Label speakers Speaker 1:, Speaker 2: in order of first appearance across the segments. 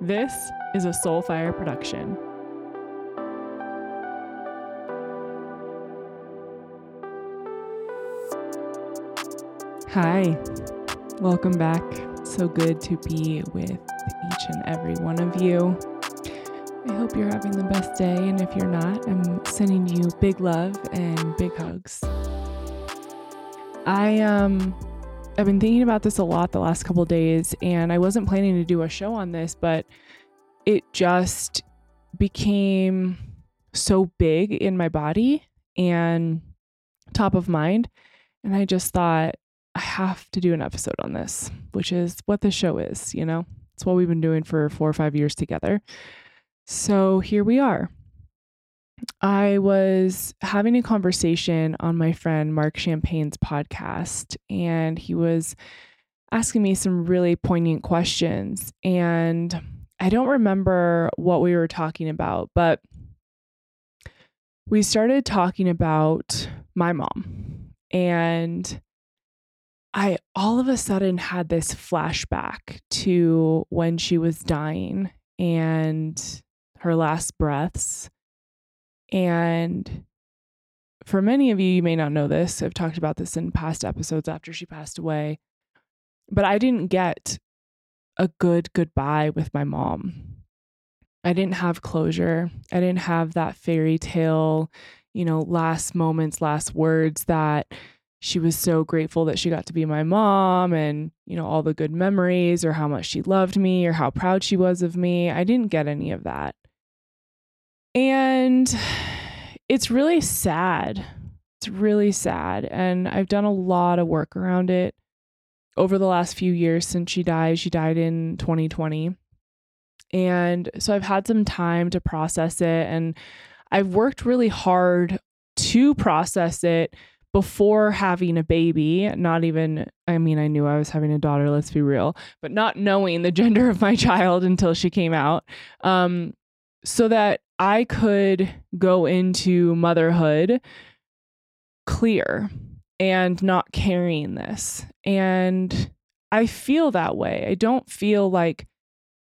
Speaker 1: This is a Soulfire production. Hi, welcome back. So good to be with each and every one of you. I hope you're having the best day, and if you're not, I'm sending you big love and big hugs. I um I've been thinking about this a lot the last couple days and I wasn't planning to do a show on this, but it just became so big in my body and top of mind and I just thought I have to do an episode on this, which is what the show is, you know. It's what we've been doing for 4 or 5 years together. So here we are. I was having a conversation on my friend Marc Champagne's podcast, and he was asking me some really poignant questions. And I don't remember what we were talking about, but we started talking about my mom. And I all of a sudden had this flashback to when she was dying and her last breaths and for many of you, you may not know this. I've talked about this in past episodes after she passed away. But I didn't get a good goodbye with my mom. I didn't have closure. I didn't have that fairy tale, you know, last moments, last words that she was so grateful that she got to be my mom and, you know, all the good memories or how much she loved me or how proud she was of me. I didn't get any of that. And it's really sad. It's really sad. And I've done a lot of work around it over the last few years since she died. She died in 2020. And so I've had some time to process it. And I've worked really hard to process it before having a baby, not even, I mean, I knew I was having a daughter, let's be real, but not knowing the gender of my child until she came out. Um, so that I could go into motherhood clear and not carrying this. And I feel that way. I don't feel like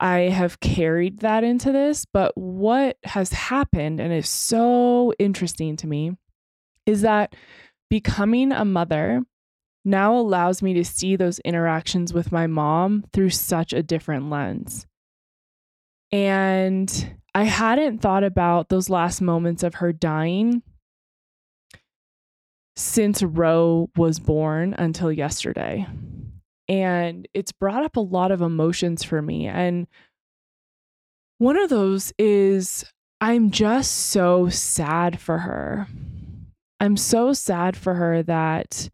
Speaker 1: I have carried that into this, but what has happened and is so interesting to me is that becoming a mother now allows me to see those interactions with my mom through such a different lens. And I hadn't thought about those last moments of her dying since Ro was born until yesterday. And it's brought up a lot of emotions for me. And one of those is I'm just so sad for her. I'm so sad for her that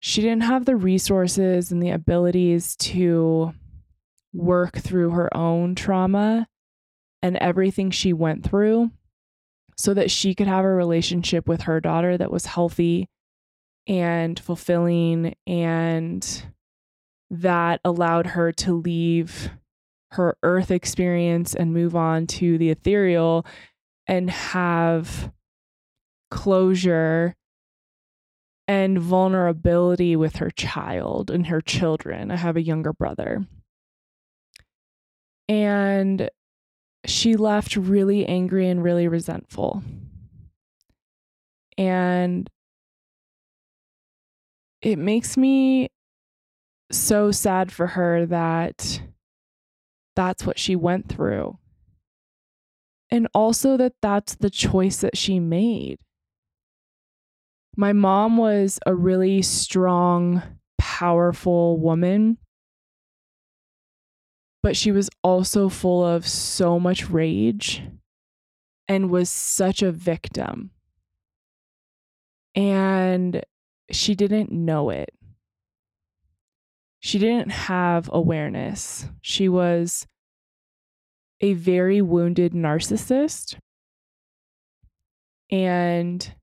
Speaker 1: she didn't have the resources and the abilities to work through her own trauma and everything she went through so that she could have a relationship with her daughter that was healthy and fulfilling and that allowed her to leave her earth experience and move on to the ethereal and have closure and vulnerability with her child and her children. I have a younger brother. And she left really angry and really resentful. And it makes me so sad for her that that's what she went through. And also that that's the choice that she made. My mom was a really strong, powerful woman but she was also full of so much rage and was such a victim. And she didn't know it. She didn't have awareness. She was a very wounded narcissist and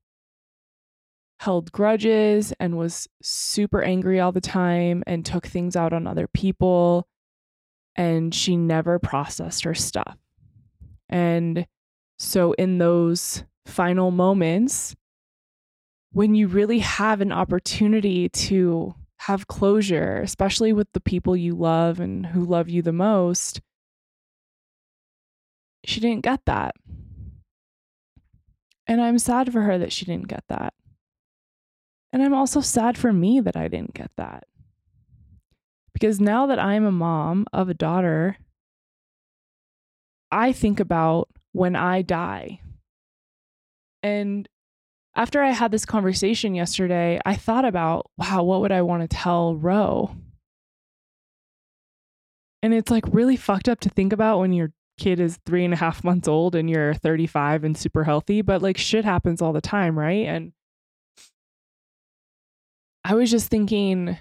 Speaker 1: held grudges and was super angry all the time and took things out on other people and she never processed her stuff. And so, in those final moments, when you really have an opportunity to have closure, especially with the people you love and who love you the most, she didn't get that. And I'm sad for her that she didn't get that. And I'm also sad for me that I didn't get that. Because now that I'm a mom of a daughter, I think about when I die. And after I had this conversation yesterday, I thought about, wow, what would I want to tell Ro? And it's like really fucked up to think about when your kid is three and a half months old and you're 35 and super healthy, but like shit happens all the time, right? And I was just thinking,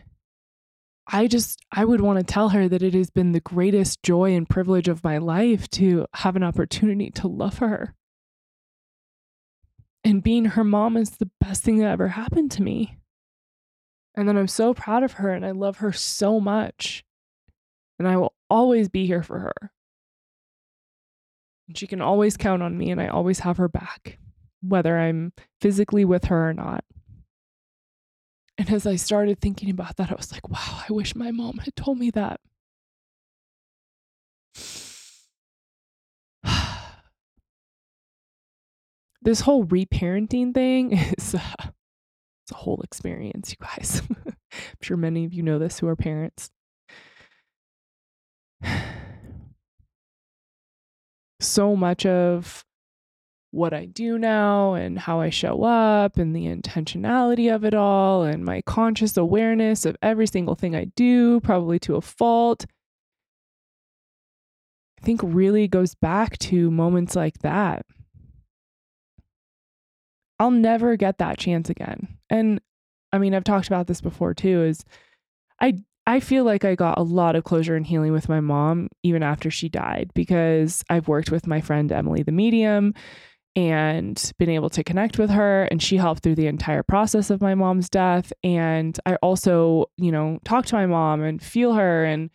Speaker 1: I just, I would want to tell her that it has been the greatest joy and privilege of my life to have an opportunity to love her. And being her mom is the best thing that ever happened to me. And then I'm so proud of her and I love her so much. And I will always be here for her. And she can always count on me and I always have her back, whether I'm physically with her or not. And as I started thinking about that, I was like, wow, I wish my mom had told me that. this whole reparenting thing is uh, it's a whole experience, you guys. I'm sure many of you know this who are parents. so much of what I do now and how I show up and the intentionality of it all and my conscious awareness of every single thing I do, probably to a fault, I think really goes back to moments like that. I'll never get that chance again. And I mean, I've talked about this before too is I I feel like I got a lot of closure and healing with my mom even after she died because I've worked with my friend Emily the medium and been able to connect with her and she helped through the entire process of my mom's death. And i also you know talk to my mom and feel her and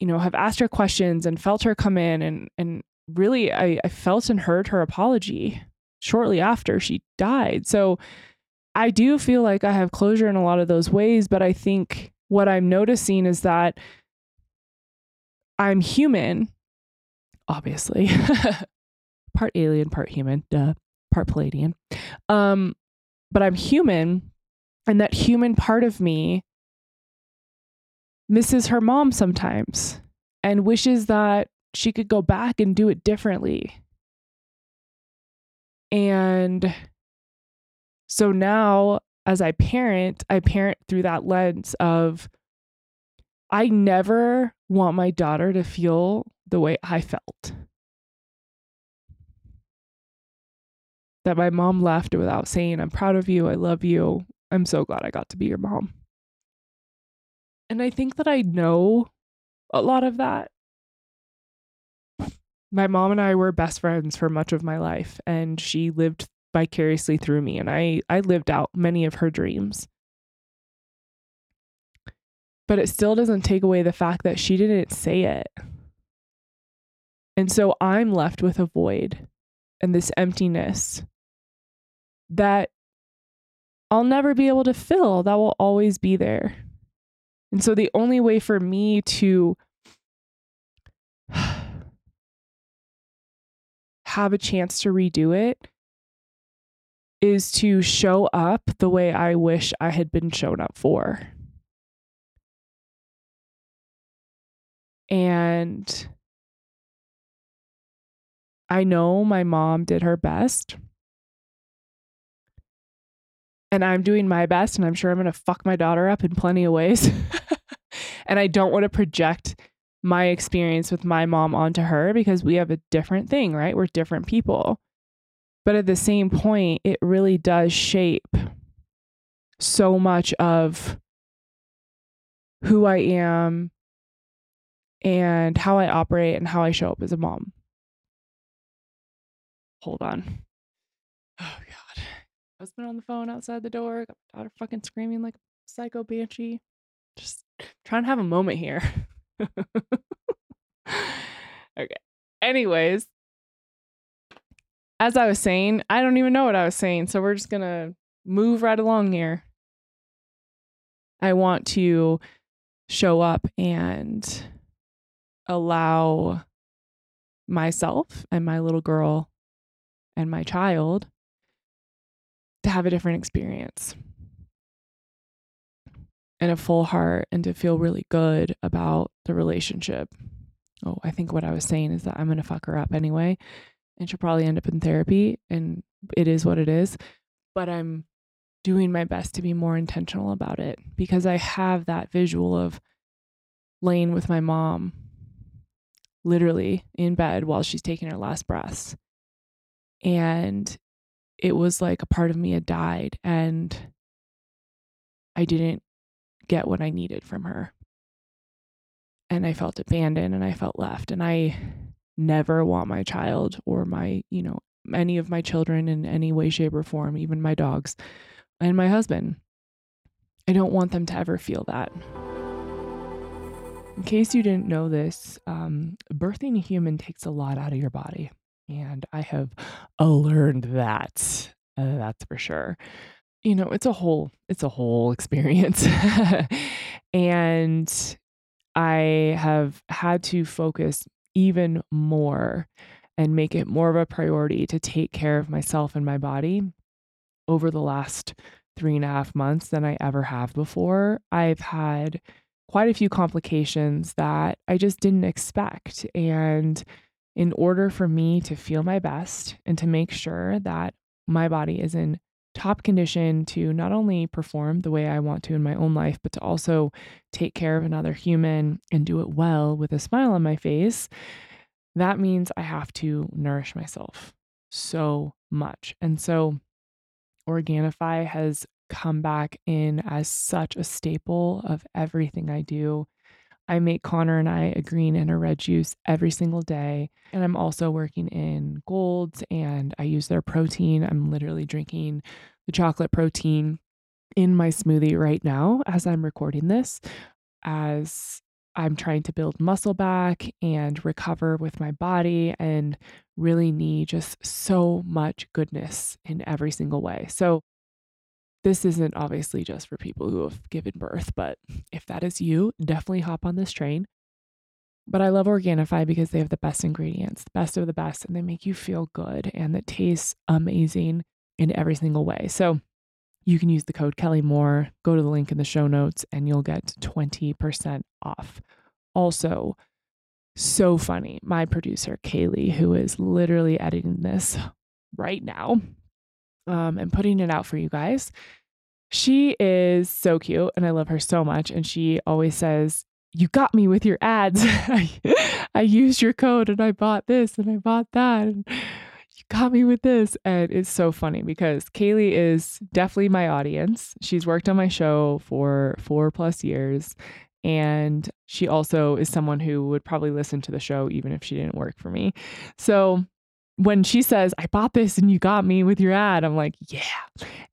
Speaker 1: you know have asked her questions and felt her come in and and really i, I felt and heard her apology shortly after she died. So i do feel like i have closure in a lot of those ways but i think what i'm noticing is that i'm human obviously part alien, part human, duh, part Pleiadian. Um, but I'm human, and that human part of me misses her mom sometimes and wishes that she could go back and do it differently. And so now, as I parent, I parent through that lens of I never want my daughter to feel the way I felt. That my mom left without saying, I'm proud of you. I love you. I'm so glad I got to be your mom. And I think that I know a lot of that. My mom and I were best friends for much of my life, and she lived vicariously through me, and I, I lived out many of her dreams. But it still doesn't take away the fact that she didn't say it. And so I'm left with a void and this emptiness that I'll never be able to fill, that will always be there. And so the only way for me to have a chance to redo it is to show up the way I wish I had been shown up for. And I know my mom did her best and I'm doing my best and I'm sure I'm going to fuck my daughter up in plenty of ways. and I don't want to project my experience with my mom onto her because we have a different thing, right? We're different people. But at the same point, it really does shape so much of who I am and how I operate and how I show up as a mom. Hold on. Oh, husband on the phone outside the door. Got my daughter fucking screaming like a psycho banshee. Just trying to have a moment here. okay. Anyways, as I was saying, I don't even know what I was saying. So we're just going to move right along here. I want to show up and allow myself and my little girl and my child to have a different experience and a full heart and to feel really good about the relationship. Oh, I think what I was saying is that I'm going to fuck her up anyway and she'll probably end up in therapy and it is what it is. But I'm doing my best to be more intentional about it because I have that visual of laying with my mom literally in bed while she's taking her last breaths. And it was like a part of me had died and I didn't get what I needed from her. And I felt abandoned and I felt left. And I never want my child or my, you know, any of my children in any way, shape, or form, even my dogs and my husband. I don't want them to ever feel that. In case you didn't know this, um, birthing a human takes a lot out of your body. And I have learned that. Uh, that's for sure. You know, it's a whole it's a whole experience. and I have had to focus even more and make it more of a priority to take care of myself and my body over the last three and a half months than I ever have before. I've had quite a few complications that I just didn't expect. And in order for me to feel my best and to make sure that my body is in top condition to not only perform the way I want to in my own life, but to also take care of another human and do it well with a smile on my face, that means I have to nourish myself so much. And so Organifi has come back in as such a staple of everything I do. I make Connor and I a green and a red juice every single day. And I'm also working in golds and I use their protein. I'm literally drinking the chocolate protein in my smoothie right now as I'm recording this, as I'm trying to build muscle back and recover with my body and really need just so much goodness in every single way. So, this isn't obviously just for people who have given birth, but if that is you, definitely hop on this train. But I love Organifi because they have the best ingredients, the best of the best, and they make you feel good and it tastes amazing in every single way. So you can use the code Kelli Moore, go to the link in the show notes, and you'll get 20% off. Also, so funny. My producer, Kaylee, who is literally editing this right now, um, and putting it out for you guys. She is so cute and I love her so much. And she always says, You got me with your ads. I, I used your code and I bought this and I bought that. And you got me with this. And it's so funny because Kaylee is definitely my audience. She's worked on my show for four plus years. And she also is someone who would probably listen to the show even if she didn't work for me. So when she says, I bought this and you got me with your ad, I'm like, yeah.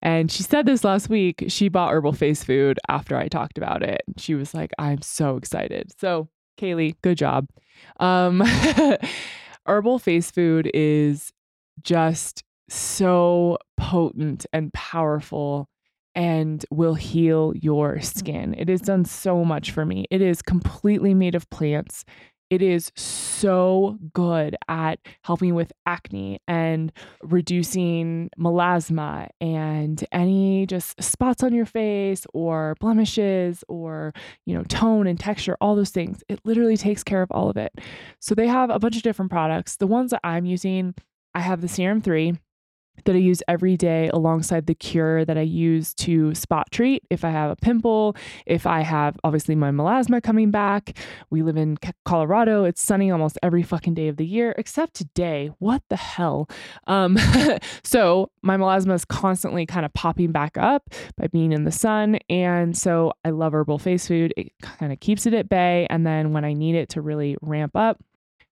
Speaker 1: And she said this last week. She bought Herbal Face Food after I talked about it. She was like, I'm so excited. So, Kaylee, good job. Um, Herbal Face Food is just so potent and powerful and will heal your skin. It has done so much for me. It is completely made of plants. It is so good at helping with acne and reducing melasma and any just spots on your face or blemishes or, you know, tone and texture, all those things. It literally takes care of all of it. So they have a bunch of different products. The ones that I'm using, I have the Serum 3 that I use every day alongside the cure that I use to spot treat if I have a pimple, if I have obviously my melasma coming back. We live in Colorado. It's sunny almost every fucking day of the year except today. What the hell? Um so my melasma is constantly kind of popping back up by being in the sun and so I love herbal face food. It kind of keeps it at bay and then when I need it to really ramp up,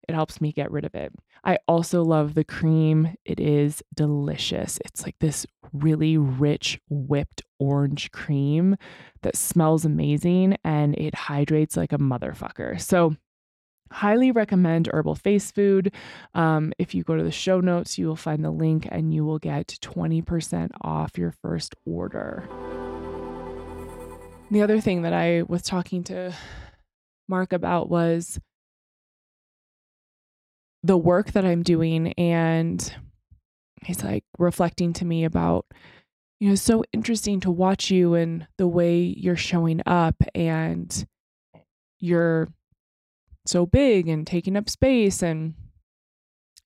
Speaker 1: it helps me get rid of it. I also love the cream. It is delicious. It's like this really rich whipped orange cream that smells amazing and it hydrates like a motherfucker. So, highly recommend herbal face food um, if you go to the show notes you will find the link and you will get 20% off your first order the other thing that i was talking to mark about was the work that I'm doing. And he's like reflecting to me about, you know, so interesting to watch you and the way you're showing up and you're so big and taking up space and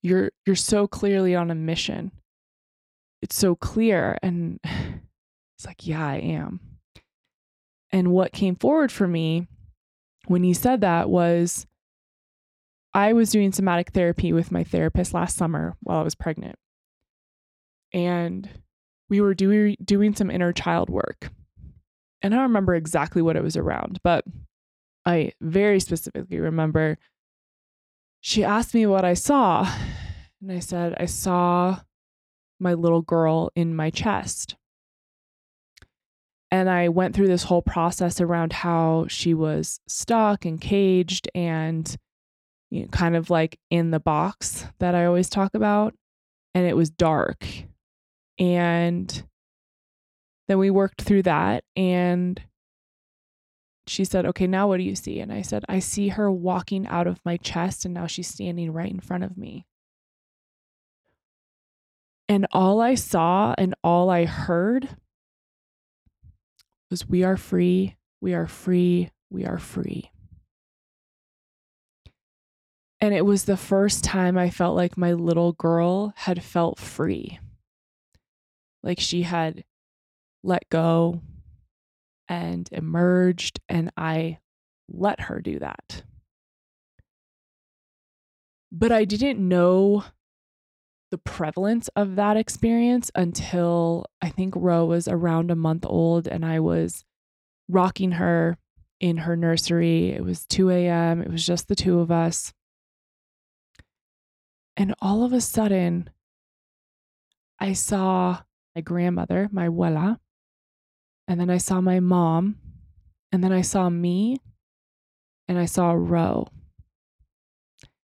Speaker 1: you're you're so clearly on a mission. It's so clear and it's like, yeah, I am. And what came forward for me when he said that was I was doing somatic therapy with my therapist last summer while I was pregnant. And we were doing doing some inner child work. And I don't remember exactly what it was around, but I very specifically remember she asked me what I saw. And I said, I saw my little girl in my chest. And I went through this whole process around how she was stuck and caged and you know, kind of like in the box that I always talk about. And it was dark. And then we worked through that. And she said, Okay, now what do you see? And I said, I see her walking out of my chest, and now she's standing right in front of me. And all I saw and all I heard was we are free, we are free, we are free. And it was the first time I felt like my little girl had felt free. Like she had let go and emerged, and I let her do that. But I didn't know the prevalence of that experience until I think Ro was around a month old and I was rocking her in her nursery. It was 2 a.m., it was just the two of us. And all of a sudden, I saw my grandmother, my abuela, and then I saw my mom, and then I saw me, and I saw Ro.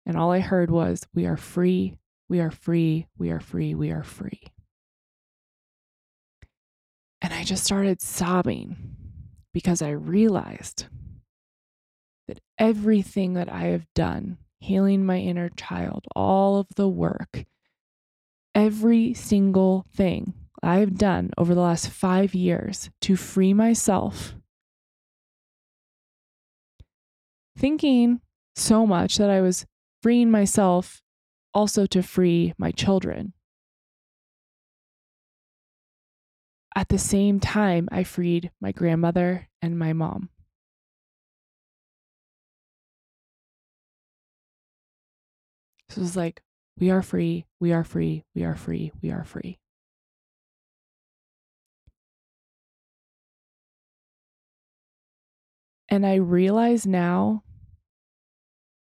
Speaker 1: And all I heard was, We are free, we are free, we are free, we are free. And I just started sobbing because I realized that everything that I have done, healing my inner child, all of the work, every single thing I've done over the last five years to free myself, thinking so much that I was freeing myself also to free my children. At the same time, I freed my grandmother and my mom. It was like, we are free, we are free, we are free, we are free. And I realize now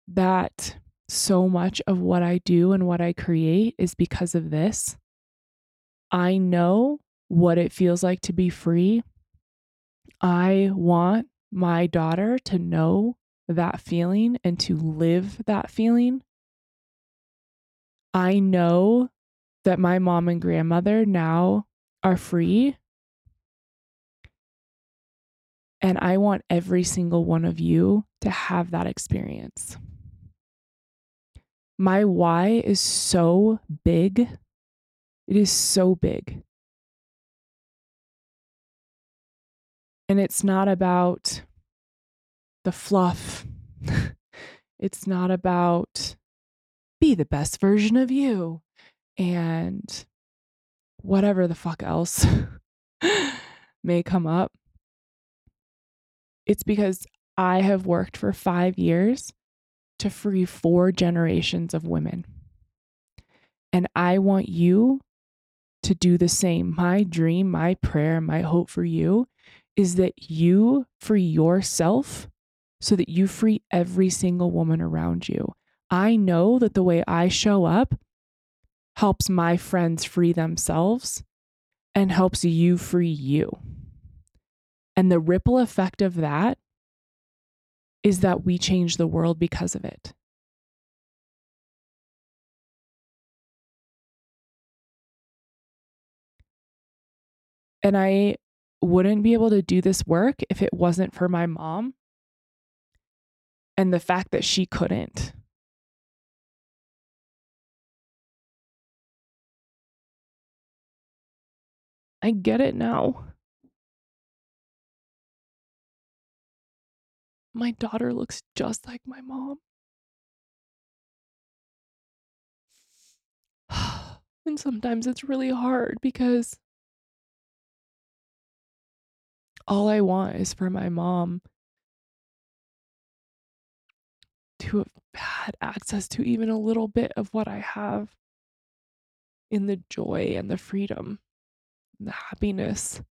Speaker 1: that so much of what I do and what I create is because of this. I know what it feels like to be free. I want my daughter to know that feeling and to live that feeling. I know that my mom and grandmother now are free. And I want every single one of you to have that experience. My why is so big. It is so big. And it's not about the fluff. it's not about be the best version of you and whatever the fuck else may come up. It's because I have worked for five years to free four generations of women. And I want you to do the same. My dream, my prayer, my hope for you is that you free yourself so that you free every single woman around you. I know that the way I show up helps my friends free themselves and helps you free you. And the ripple effect of that is that we change the world because of it. And I wouldn't be able to do this work if it wasn't for my mom and the fact that she couldn't. I get it now. My daughter looks just like my mom. and sometimes it's really hard because all I want is for my mom to have had access to even a little bit of what I have in the joy and the freedom happiness.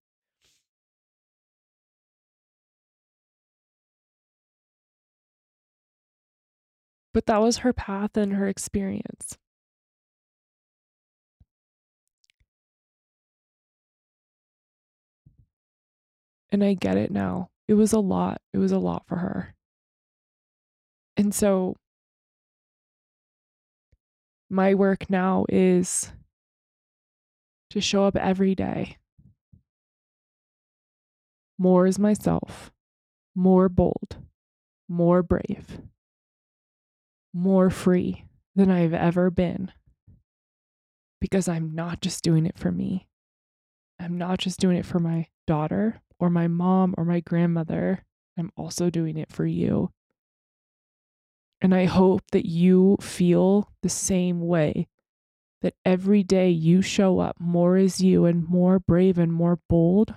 Speaker 1: But that was her path and her experience. And I get it now. It was a lot. It was a lot for her. And so my work now is to show up every day more as myself, more bold, more brave, more free than I've ever been. Because I'm not just doing it for me. I'm not just doing it for my daughter or my mom or my grandmother. I'm also doing it for you. And I hope that you feel the same way that every day you show up more as you and more brave and more bold.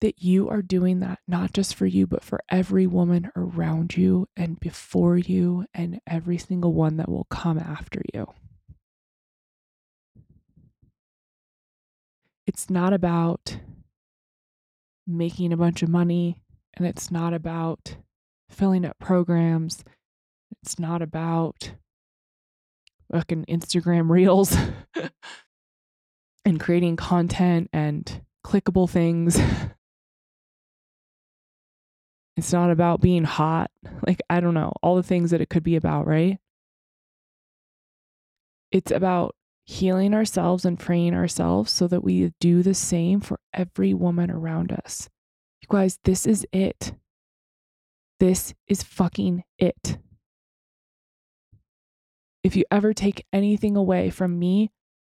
Speaker 1: That you are doing that not just for you, but for every woman around you and before you and every single one that will come after you. It's not about making a bunch of money and it's not about filling up programs. It's not about fucking Instagram reels and creating content and clickable things. It's not about being hot. Like, I don't know, all the things that it could be about, right? It's about healing ourselves and freeing ourselves so that we do the same for every woman around us. You guys, this is it. This is fucking it. If you ever take anything away from me,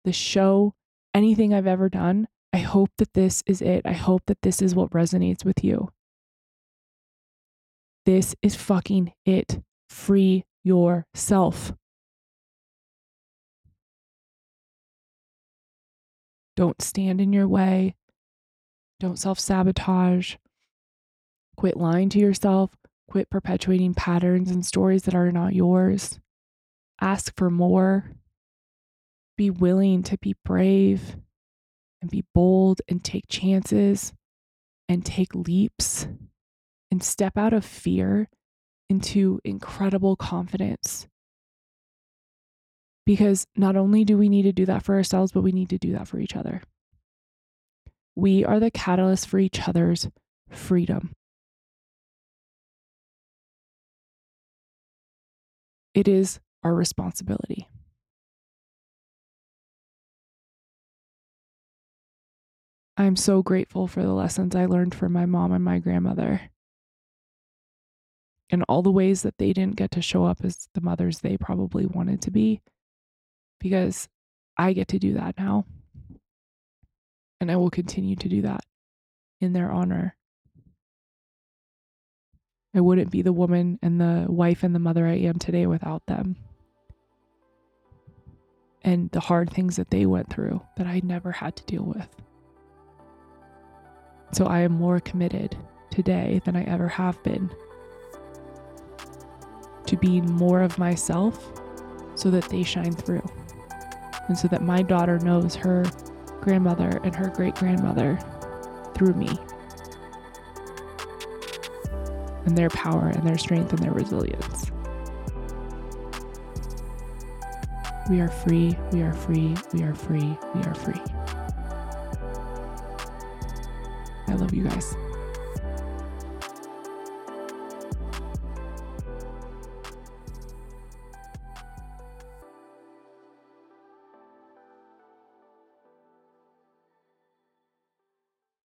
Speaker 1: the show, anything I've ever done, I hope that this is it. I hope that this is what resonates with you. This is fucking it. Free yourself. Don't stand in your way. Don't self sabotage. Quit lying to yourself. Quit perpetuating patterns and stories that are not yours. Ask for more. Be willing to be brave and be bold and take chances and take leaps and step out of fear into incredible confidence. Because not only do we need to do that for ourselves, but we need to do that for each other. We are the catalyst for each other's freedom. It is our responsibility. I'm so grateful for the lessons I learned from my mom and my grandmother and all the ways that they didn't get to show up as the mothers they probably wanted to be because I get to do that now. And I will continue to do that in their honor. I wouldn't be the woman and the wife and the mother I am today without them. And the hard things that they went through that I never had to deal with. So I am more committed today than I ever have been to being more of myself so that they shine through. And so that my daughter knows her grandmother and her great grandmother through me and their power and their strength and their resilience. We are free, we are free, we are free, we are free. I love you guys.